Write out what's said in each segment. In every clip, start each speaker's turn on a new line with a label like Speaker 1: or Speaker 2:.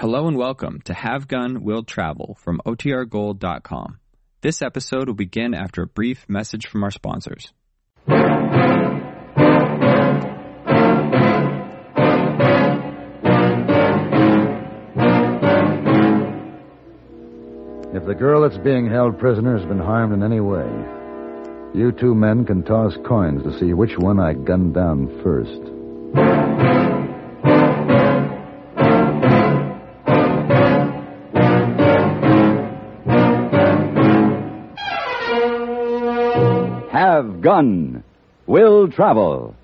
Speaker 1: Hello and welcome to Have Gun Will Travel from OTRGold.com. This episode will begin after a brief message from our sponsors.
Speaker 2: If the girl that's being held prisoner has been harmed in any way, you two men can toss coins to see which one I gunned down first.
Speaker 3: Gun Will Travel.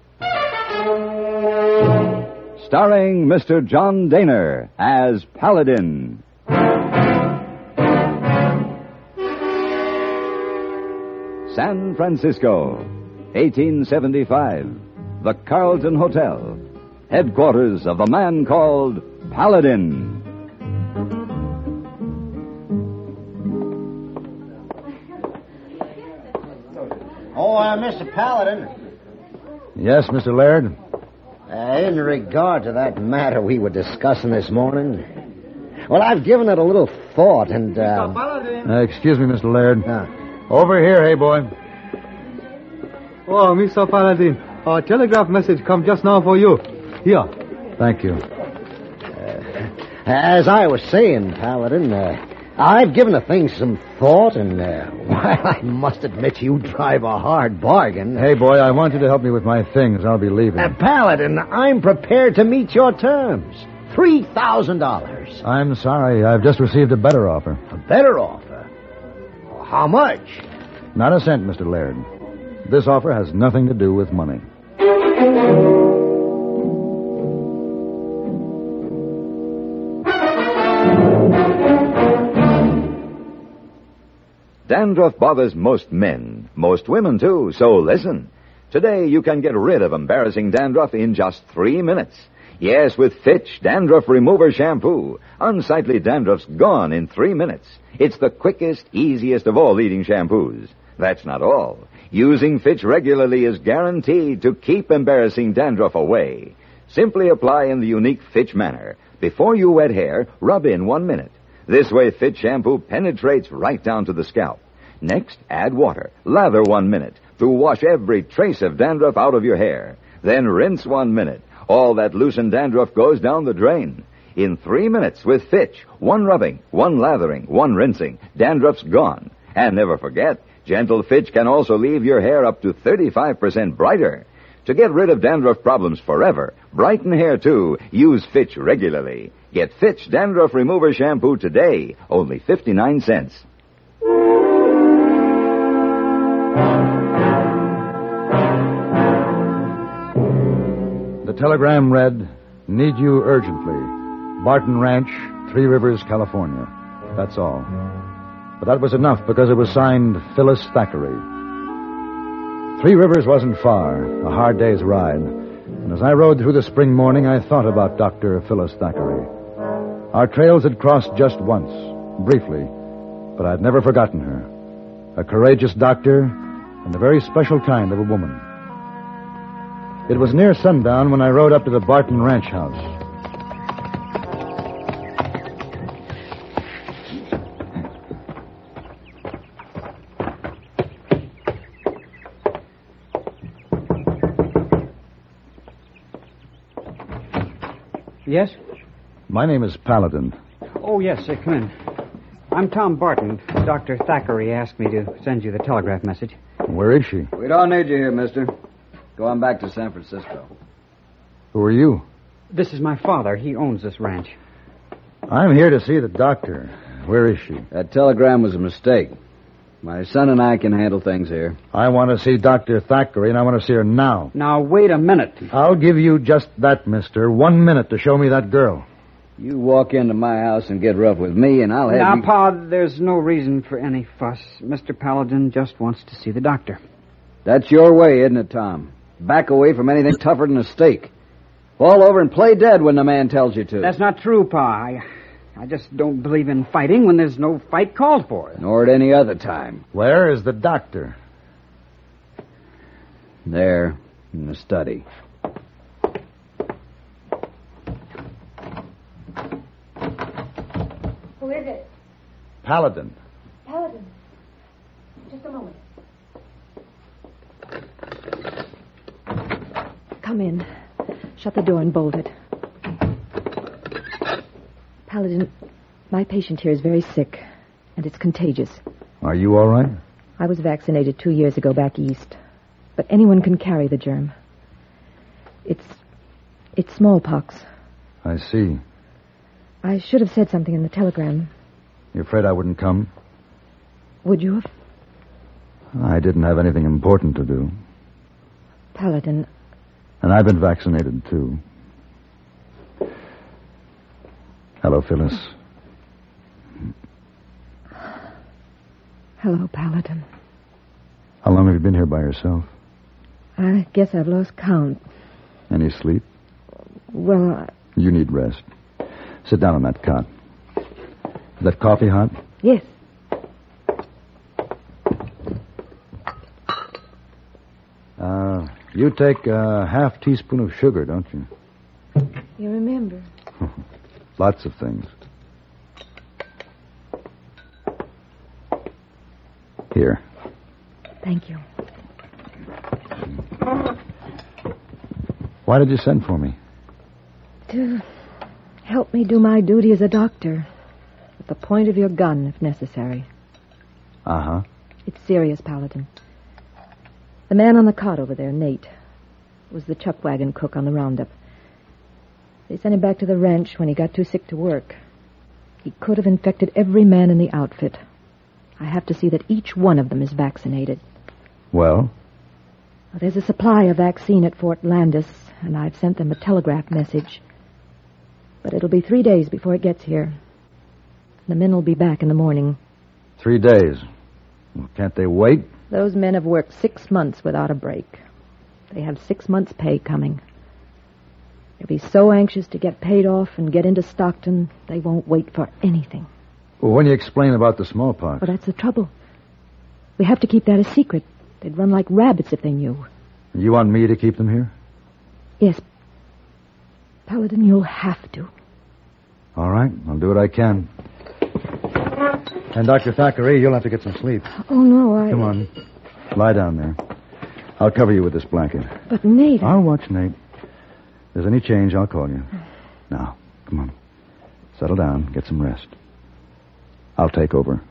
Speaker 3: Starring Mr. John Dehner as Paladin. San Francisco, 1875. The Carlton Hotel, headquarters of the man called Paladin.
Speaker 4: Oh, uh, Mr. Paladin,
Speaker 2: Yes, Mr. Laird?
Speaker 4: uh, in regard to that matter we were discussing this morning, well, I've given it a little thought, and uh,
Speaker 2: Uh, excuse me, Mr. Laird.
Speaker 4: uh,
Speaker 2: Over here, hey boy.
Speaker 5: Oh, Mr. Paladin, a telegraph message come just now for you. Here.
Speaker 2: Thank you.
Speaker 4: as I was saying, Paladin, uh, I've given the thing some thought, and uh, well, I must admit you drive a hard bargain.
Speaker 2: Hey, boy, I want you to help me with my things. I'll be leaving.
Speaker 4: Uh, Paladin, I'm prepared to meet your terms. Three thousand dollars.
Speaker 2: I'm sorry. I've just received a better offer.
Speaker 4: A better offer. How much?
Speaker 2: Not a cent, Mr. Laird. This offer has nothing to do with money.
Speaker 3: Dandruff bothers most men, most women too, so listen. Today you can get rid of embarrassing dandruff in just three minutes. Yes, with Fitch Dandruff Remover Shampoo. Unsightly dandruff's gone in three minutes. It's the quickest, easiest of all leading shampoos. That's not all. Using Fitch regularly is guaranteed to keep embarrassing dandruff away. Simply apply in the unique Fitch manner. Before you wet hair, rub in one minute. This way, Fitch shampoo penetrates right down to the scalp. Next, add water. Lather one minute to wash every trace of dandruff out of your hair. Then rinse one minute. All that loosened dandruff goes down the drain. In three minutes with Fitch, one rubbing, one lathering, one rinsing, dandruff's gone. And never forget, Gentle Fitch can also leave your hair up to 35% brighter. To get rid of dandruff problems forever, brighten hair too, use Fitch regularly. Get Fitch Dandruff Remover Shampoo today, only 59 cents.
Speaker 2: The telegram read, Need you urgently. Barton Ranch, Three Rivers, California. That's all. But that was enough because it was signed Phyllis Thackeray. Three Rivers wasn't far, a hard day's ride. And as I rode through the spring morning, I thought about Dr. Phyllis Thackeray. Our trails had crossed just once, briefly, but I'd never forgotten her. A courageous doctor and a very special kind of a woman. It was near sundown when I rode up to the Barton Ranch house.
Speaker 5: Yes?
Speaker 2: My name is Paladin.
Speaker 5: Oh, yes, sir. Come in. I'm Tom Barton. Dr. Thackeray asked me to send you the telegraph message.
Speaker 2: Where is she?
Speaker 6: We don't need you here, mister. Go on back to San Francisco.
Speaker 2: Who are you?
Speaker 5: This is my father. He owns this ranch.
Speaker 2: I'm here to see the doctor. Where is she?
Speaker 6: That telegram was a mistake. My son and I can handle things here.
Speaker 2: I want to see Dr. Thackeray, and I want to see her now.
Speaker 5: Now, wait a minute.
Speaker 2: I'll give you just that, mister. One minute to show me that girl.
Speaker 6: You walk into my house and get rough with me, and I'll have
Speaker 5: Now,
Speaker 6: you...
Speaker 5: Pa, there's no reason for any fuss. Mr. Paladin just wants to see the doctor.
Speaker 6: That's your way, isn't it, Tom? Back away from anything tougher than a stake. Fall over and play dead when the man tells you to.
Speaker 5: That's not true, Pa. I, I just don't believe in fighting when there's no fight called for.
Speaker 6: Nor at any other time.
Speaker 2: Where is the doctor?
Speaker 6: There, in the study.
Speaker 7: Who is it?
Speaker 2: Paladin.
Speaker 7: Paladin. Just a moment.
Speaker 8: Come in. Shut the door and bolt it. Paladin, my patient here is very sick, and it's contagious.
Speaker 2: Are you all right?
Speaker 8: I was vaccinated two years ago back east, but anyone can carry the germ. It's. it's smallpox.
Speaker 2: I see.
Speaker 8: I should have said something in the telegram.
Speaker 2: You afraid I wouldn't come?
Speaker 8: Would you have?
Speaker 2: I didn't have anything important to do.
Speaker 8: Paladin,
Speaker 2: And I've been vaccinated, too. Hello, Phyllis.
Speaker 8: hello, Paladin.
Speaker 2: How long have you been here by yourself?
Speaker 8: I guess I've lost count.
Speaker 2: Any sleep?
Speaker 8: Well, I-
Speaker 2: You need rest. Sit down on that cot. Is that coffee hot?
Speaker 8: yes.
Speaker 2: Uh, you take a half teaspoon of sugar, don't you?
Speaker 8: You remember.
Speaker 2: Lots of things. Here.
Speaker 8: Thank you.
Speaker 2: Why did you send for me?
Speaker 8: To help me do my duty as a doctor. At the point of your gun, if necessary.
Speaker 2: Uh huh.
Speaker 8: It's serious, Paladin. The man on the cot over there, Nate, was the chuck wagon cook on the roundup. They sent him back to the ranch when he got too sick to work. He could have infected every man in the outfit. I have to see that each one of them is vaccinated.
Speaker 2: Well,
Speaker 8: There's a supply of vaccine at Fort Landis, and I've sent them a telegraph message. But it'll be three days before it gets here. The men will be back in the morning.
Speaker 2: three days. Well, Can't they wait?
Speaker 8: Those men have worked six months without a break. They have six months' pay coming. They'll be so anxious to get paid off and get into Stockton, they won't wait for anything.
Speaker 2: Well, when you explain about the smallpox,
Speaker 8: But that's the trouble. We have to keep that a secret. They'd run like rabbits if they knew.
Speaker 2: you want me to keep them here?
Speaker 8: Yes. Paladin, you'll have to.
Speaker 2: All right, I'll do what I can. And Dr. Thackeray, you'll have to get some sleep.
Speaker 8: Oh, no, I.
Speaker 2: Come on. Lie down there. I'll cover you with this blanket.
Speaker 8: But Nate.
Speaker 2: I'll watch Nate. If there's any change, I'll call you. Now, come on. Settle down. Get some rest. I'll take over.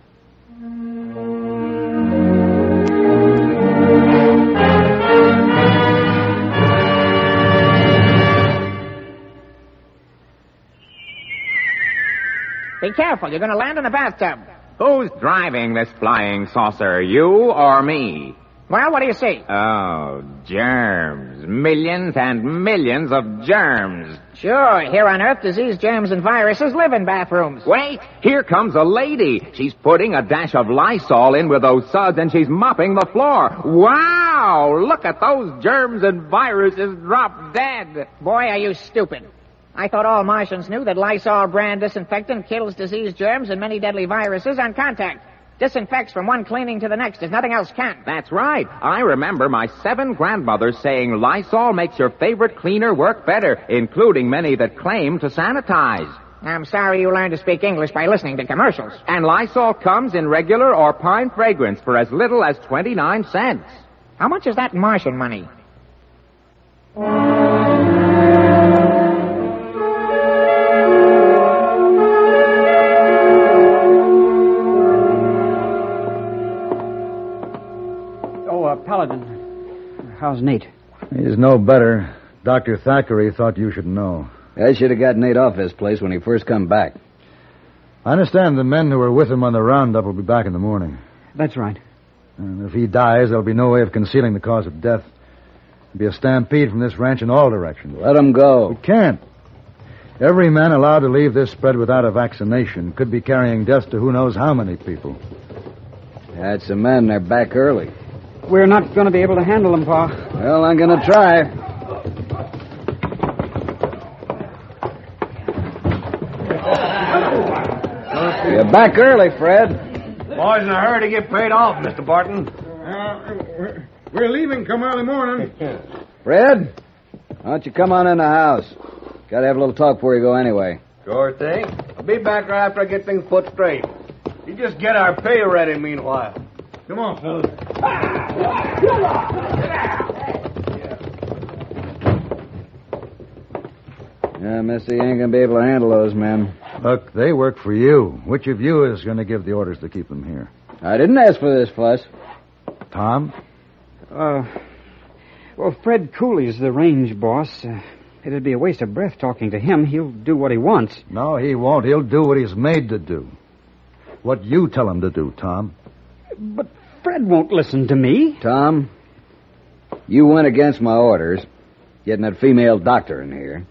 Speaker 9: Be careful, you're going to land in a bathtub.
Speaker 10: Who's driving this flying saucer, you or me?
Speaker 9: Well, what do you see?
Speaker 10: Oh, germs. Millions and millions of germs.
Speaker 9: Sure, here on Earth, disease, germs, and viruses live in bathrooms.
Speaker 10: Wait, here comes a lady. She's putting a dash of Lysol in with those suds and she's mopping the floor. Wow! Look at those germs and viruses drop dead.
Speaker 9: Boy, are you stupid. I thought all Martians knew that Lysol brand disinfectant kills disease, germs, and many deadly viruses on contact. Disinfects from one cleaning to the next as nothing else can.
Speaker 10: That's right. I remember my seven grandmothers saying Lysol makes your favorite cleaner work better, including many that claim to sanitize.
Speaker 9: I'm sorry you learned to speak English by listening to commercials.
Speaker 10: And Lysol comes in regular or pine fragrance for as little as 29 cents.
Speaker 9: How much is that in Martian money?
Speaker 5: How's Nate?
Speaker 2: He's no better. Dr. Thackeray thought you should know.
Speaker 6: I should have got Nate off this place when he first come back.
Speaker 2: I understand the men who were with him on the roundup will be back in the morning.
Speaker 5: That's right.
Speaker 2: And if he dies, there'll be no way of concealing the cause of death. There'll be a stampede from this ranch in all directions.
Speaker 6: Let him go.
Speaker 2: We can't. Every man allowed to leave this spread without a vaccination could be carrying death to who knows how many people.
Speaker 6: Had some men. They're back early.
Speaker 5: We're not going to be able to handle them, Pa.
Speaker 6: Well, I'm going to try. You're back early, Fred.
Speaker 11: Boys in a hurry to get paid off, Mr. Barton.
Speaker 12: Uh, we're leaving come early morning.
Speaker 6: Fred, why don't you come on in the house? Got to have a little talk before you go anyway.
Speaker 11: Sure thing. I'll be back right after I get things put straight. You just get our pay ready meanwhile.
Speaker 12: Come on, fellas.
Speaker 6: Yeah, Missy ain't gonna be able to handle those men.
Speaker 2: Look, they work for you. Which of you is going to give the orders to keep them here?
Speaker 6: I didn't ask for this fuss.
Speaker 2: Tom?
Speaker 5: Uh, well, Fred Cooley's the range boss. Uh, it'd be a waste of breath talking to him. He'll do what he wants.
Speaker 2: No, he won't. He'll do what he's made to do. What you tell him to do, Tom.
Speaker 5: But Fred won't listen to me.
Speaker 6: Tom, you went against my orders, getting that female doctor in here,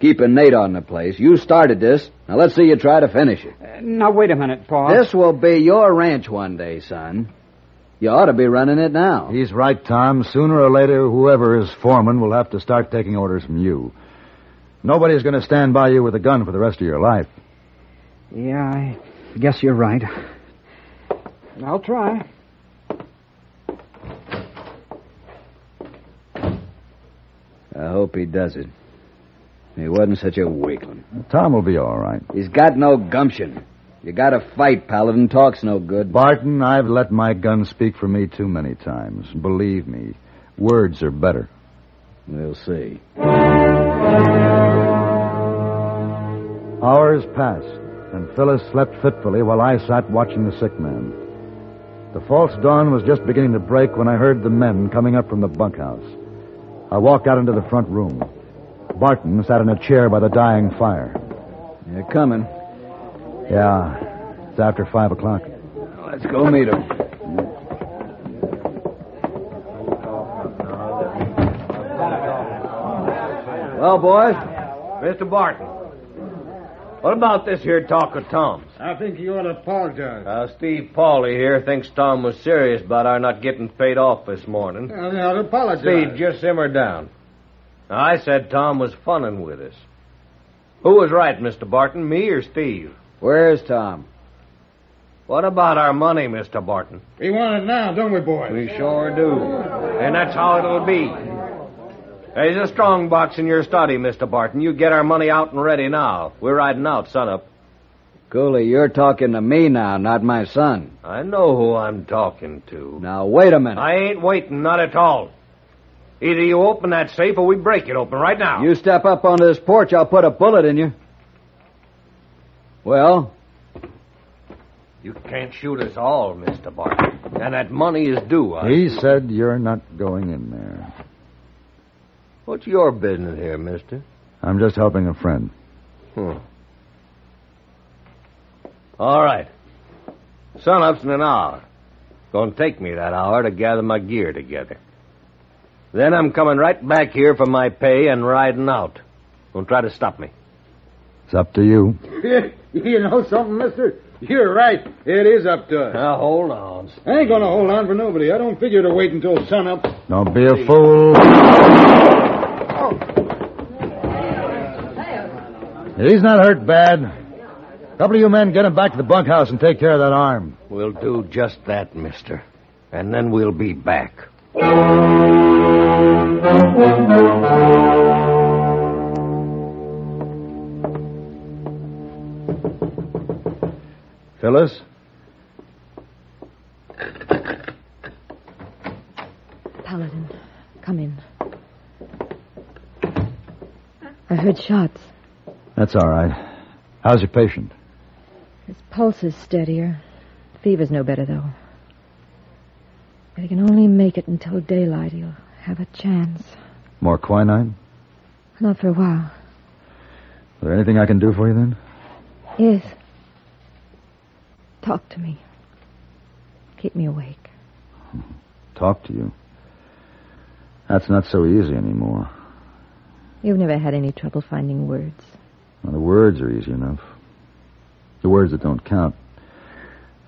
Speaker 6: keeping Nate on the place. You started this. Now let's see you try to finish it.
Speaker 5: Uh, now, wait a minute, Paul.
Speaker 6: This will be your ranch one day, son. You ought to be running it now.
Speaker 2: He's right, Tom. Sooner or later, whoever is foreman will have to start taking orders from you. Nobody's going to stand by you with a gun for the rest of your life.
Speaker 5: Yeah, I guess you're right. I'll try.
Speaker 6: I hope he does it. He wasn't such a weakling.
Speaker 2: Tom will be all right.
Speaker 6: He's got no gumption. You gotta fight, Paladin. Talk's no good.
Speaker 2: Barton, I've let my gun speak for me too many times. Believe me, words are better.
Speaker 6: We'll see.
Speaker 2: Hours passed, and Phyllis slept fitfully while I sat watching the sick man. The false dawn was just beginning to break when I heard the men coming up from the bunkhouse. I walked out into the front room. Barton sat in a chair by the dying fire.
Speaker 6: They're coming.
Speaker 2: Yeah, it's after five o'clock.
Speaker 6: Let's go meet him.
Speaker 11: Well, boys, Mr. Barton. What about this here talk of Tom's?
Speaker 12: I think you ought to apologize.
Speaker 11: Uh, Steve Pauly here thinks Tom was serious about our not getting paid off this morning.
Speaker 12: I ought to apologize.
Speaker 11: Steve, just simmer down. Now, I said Tom was funning with us. Who was right, Mr. Barton, me or Steve?
Speaker 6: Where's Tom?
Speaker 11: What about our money, Mr. Barton?
Speaker 12: We want it now, don't we, boys?
Speaker 11: We sure do. And that's how it'll be. There's a strong box in your study, Mr. Barton. You get our money out and ready now. We're riding out sunup.
Speaker 6: Cooley, you're talking to me now, not my son.
Speaker 11: I know who I'm talking to.
Speaker 6: Now, wait a minute.
Speaker 11: I ain't waiting, not at all. Either you open that safe or we break it open right now.
Speaker 6: You step up onto this porch, I'll put a bullet in you. Well?
Speaker 11: You can't shoot us all, Mr. Barton. And that money is due. I...
Speaker 2: He said you're not going in there.
Speaker 11: What's your business here, mister?
Speaker 2: I'm just helping a friend.
Speaker 11: Hmm. All right. Sunup's in an hour. Gonna take me that hour to gather my gear together. Then I'm coming right back here for my pay and riding out. Don't try to stop me.
Speaker 2: It's up to you.
Speaker 12: you know something, mister? You're right. It is up to us.
Speaker 11: Now, hold on.
Speaker 12: I ain't gonna hold on for nobody. I don't figure to wait until sunup.
Speaker 2: Don't be a fool. He's not hurt bad. A couple of you men get him back to the bunkhouse and take care of that arm.
Speaker 11: We'll do just that, mister. And then we'll be back.
Speaker 2: Phyllis?
Speaker 8: Paladin, come in. I heard shots.
Speaker 2: That's all right. How's your patient?
Speaker 8: His pulse is steadier. Fever's no better, though. If he can only make it until daylight, he'll have a chance.
Speaker 2: More quinine?
Speaker 8: Not for a while.
Speaker 2: Is there anything I can do for you then?
Speaker 8: Yes. Talk to me. Keep me awake.
Speaker 2: Talk to you. That's not so easy anymore.
Speaker 8: You've never had any trouble finding words.
Speaker 2: Well, the words are easy enough. The words that don't count.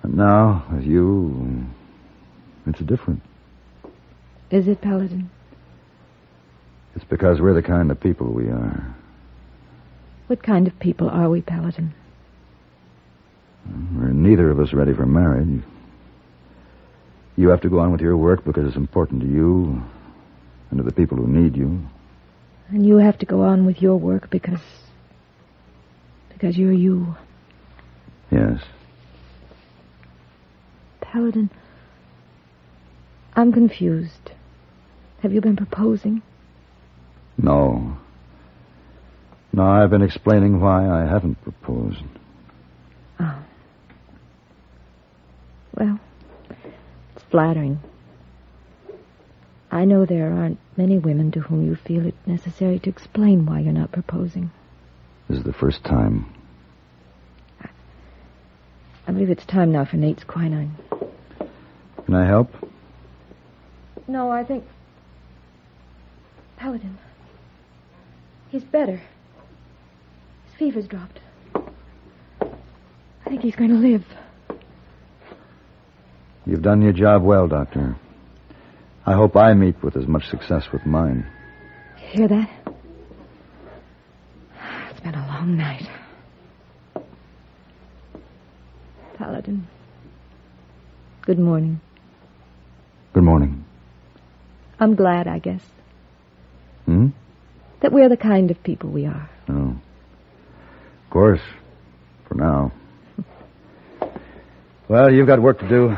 Speaker 2: And now, with you, it's different.
Speaker 8: Is it, Paladin?
Speaker 2: It's because we're the kind of people we are.
Speaker 8: What kind of people are we, Paladin?
Speaker 2: We're neither of us ready for marriage. You have to go on with your work because it's important to you and to the people who need you.
Speaker 8: And you have to go on with your work because because you're you. Yes. Paladin, I'm confused. Have you been proposing?
Speaker 2: No. No, I've been explaining why I haven't proposed.
Speaker 8: Oh. Well, it's flattering. I know there aren't many women to whom you feel it necessary to explain why you're not proposing.
Speaker 2: This is the first time.
Speaker 8: I believe it's time now for Nate's quinine.
Speaker 2: Can I help?
Speaker 8: No, I think. Paladin. He's better. His fever's dropped. I think he's going to live.
Speaker 2: You've done your job well, Doctor. I hope I meet with as much success with mine.
Speaker 8: You Hear that? It's been a long night. Paladin. Good morning.
Speaker 2: Good morning.
Speaker 8: I'm glad, I guess,
Speaker 2: Hmm?
Speaker 8: that we're the kind of people we are.
Speaker 2: Oh. Of course. For now. Well, you've got work to do.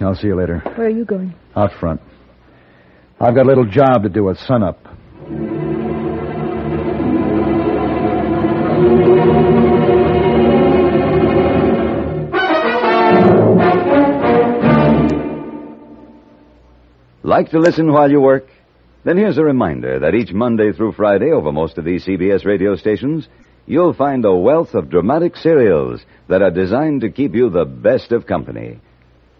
Speaker 2: I'll see you later.
Speaker 8: Where are you going?
Speaker 2: Out front. I've got a little job to do at sunup.
Speaker 3: Like to listen while you work? Then here's a reminder that each Monday through Friday over most of these CBS radio stations, you'll find a wealth of dramatic serials that are designed to keep you the best of company.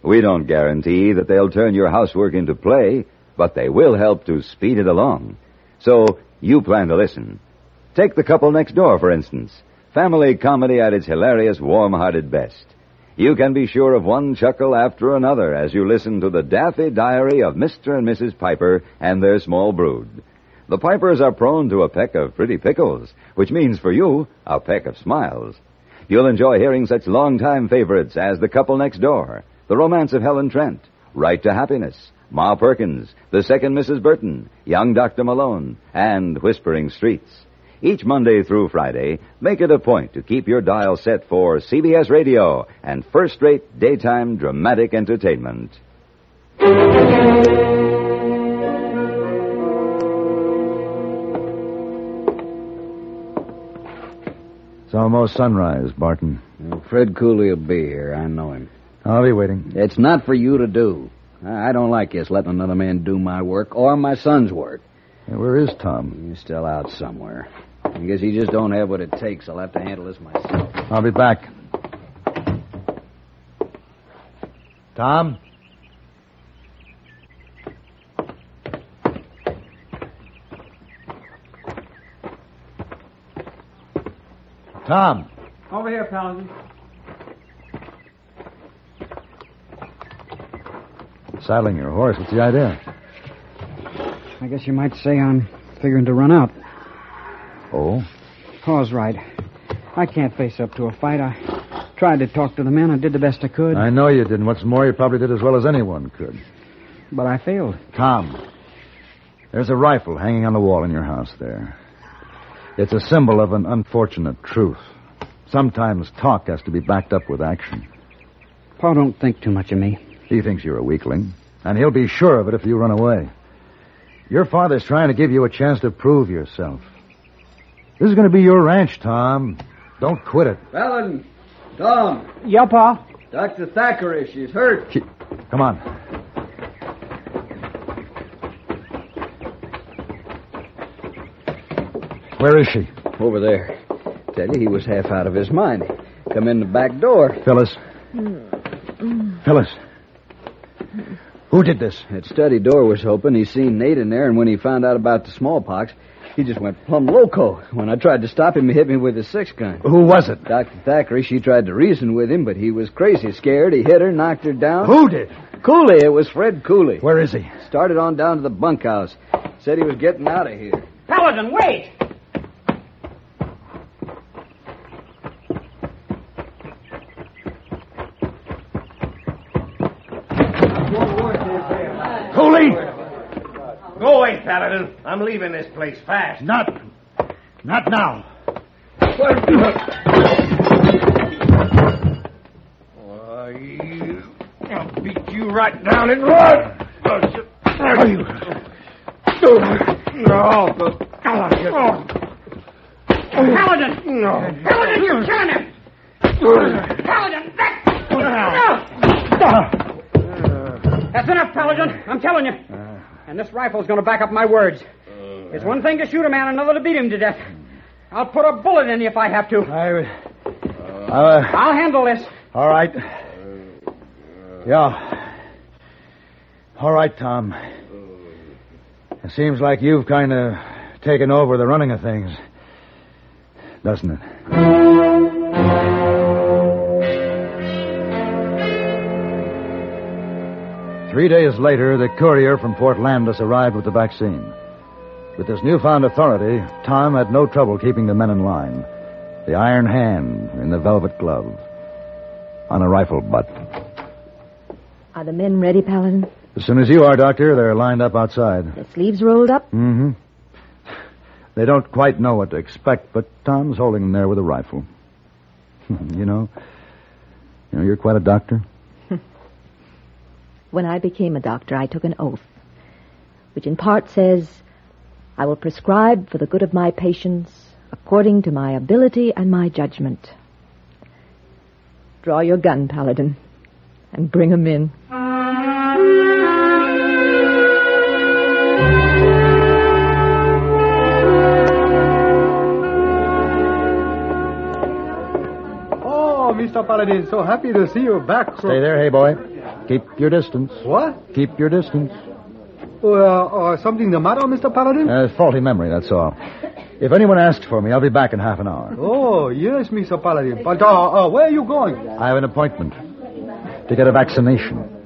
Speaker 3: We don't guarantee that they'll turn your housework into play, but they will help to speed it along. So you plan to listen. Take The Couple Next Door, for instance. Family comedy at its hilarious, warm-hearted best. You can be sure of one chuckle after another as you listen to the Daffy Diary of Mr. and Mrs. Piper and their small brood. The Pipers are prone to a peck of pretty pickles, which means for you a peck of smiles. You'll enjoy hearing such longtime favorites as The Couple Next Door, The Romance of Helen Trent, Right to Happiness, Ma Perkins, The Second Mrs. Burton, Young Dr. Malone, and Whispering Streets. Each Monday through Friday, make it a point to keep your dial set for CBS Radio and first-rate daytime dramatic entertainment.
Speaker 2: It's almost sunrise, Barton.
Speaker 6: Well, Fred Cooley will be here. I know him.
Speaker 2: I'll be waiting.
Speaker 6: It's not for you to do. I I don't like this letting another man do my work or my son's work.
Speaker 2: Hey, where is Tom?
Speaker 6: He's still out somewhere. I guess he just don't have what it takes. I'll have to handle this myself.
Speaker 2: I'll be back. Tom? Tom.
Speaker 5: Over here, Paladin.
Speaker 2: Saddling your horse. What's the idea?
Speaker 5: I guess you might say I'm figuring to run out.
Speaker 2: Oh?
Speaker 5: Paul's right. I can't face up to a fight. I tried to talk to the men. I did the best I could.
Speaker 2: I know you did. And what's more, you probably did as well as anyone could.
Speaker 5: But I failed.
Speaker 2: Tom, there's a rifle hanging on the wall in your house there. It's a symbol of an unfortunate truth. Sometimes talk has to be backed up with action.
Speaker 5: Paul don't think too much of me.
Speaker 2: He thinks you're a weakling, and he'll be sure of it if you run away. Your father's trying to give you a chance to prove yourself. This is going to be your ranch, Tom. Don't quit it.
Speaker 6: Fallon, Tom,
Speaker 5: Yeah, Pa.
Speaker 6: Dr. Thackeray, she's hurt.
Speaker 2: Come on. Where is she?
Speaker 6: Over there. Tell you, he was half out of his mind. Come in the back door.
Speaker 2: Phyllis. Phyllis. Who did this?
Speaker 6: That study door was open. He seen Nate in there, and when he found out about the smallpox, he just went plumb loco. When I tried to stop him, he hit me with his six gun.
Speaker 2: Who was it?
Speaker 6: Dr. Thackeray, she tried to reason with him, but he was crazy scared. He hit her, knocked her down.
Speaker 2: Who did?
Speaker 6: Cooley. It was Fred Cooley.
Speaker 2: Where is he?
Speaker 6: Started on down to the bunkhouse. Said he was getting out of here.
Speaker 9: Paladin, wait!
Speaker 2: Cooley!
Speaker 12: Go away, Paladin. I'm leaving this place fast.
Speaker 2: Not. Not now.
Speaker 12: Why, you... I'll beat you right down and run. No, for
Speaker 5: Paladin!
Speaker 12: No.
Speaker 5: Paladin, you're killing him! Paladin, That's enough, Paladin. I'm telling you. And this rifle's going to back up my words. It's uh, one thing to shoot a man, another to beat him to death. I'll put a bullet in you if I have to.
Speaker 2: I, uh,
Speaker 5: I'll handle this.
Speaker 2: all right. Uh, uh, yeah. All right, Tom. It seems like you've kind of taken over the running of things, doesn't it? Three days later, the courier from Fort Landis arrived with the vaccine. With this newfound authority, Tom had no trouble keeping the men in line. The iron hand in the velvet glove on a rifle butt.
Speaker 8: Are the men ready, Paladin?
Speaker 2: As soon as you are, Doctor, they're lined up outside.
Speaker 8: The sleeves rolled up?
Speaker 2: Mm-hmm. They don't quite know what to expect, but Tom's holding them there with a rifle. you know, you know, you're quite a doctor.
Speaker 8: When I became a doctor, I took an oath, which in part says, I will prescribe for the good of my patients according to my ability and my judgment. Draw your gun, Paladin, and bring 'em in.
Speaker 12: Oh, Mr. Paladin, so happy to see you back. So...
Speaker 2: Stay there, hey boy. Keep your distance.
Speaker 12: What?
Speaker 2: Keep your distance.
Speaker 12: Uh, something the matter, Mr. Paladin?
Speaker 2: Uh, faulty memory, that's all. If anyone asks for me, I'll be back in half an hour.
Speaker 12: Oh, yes, Mr. Paladin. But uh, uh, where are you going?
Speaker 2: I have an appointment to get a vaccination.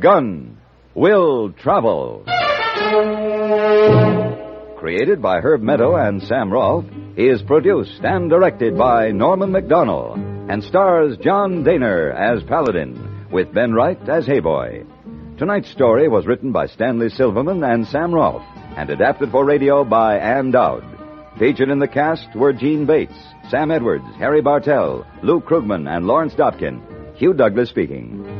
Speaker 3: Gun Will Travel. Created by Herb Meadow and Sam Rolfe, is produced and directed by Norman Macdonnell and stars John Dehner as Paladin with Ben Wright as Hey Boy. Tonight's story was written by Stanley Silverman and Sam Rolfe and adapted for radio by Ann Doud. Featured in the cast were Jeanne Bates, Sam Edwards, Harry Bartell, Lou Krugman, and Lawrence Dobkin. Hugh Douglas speaking.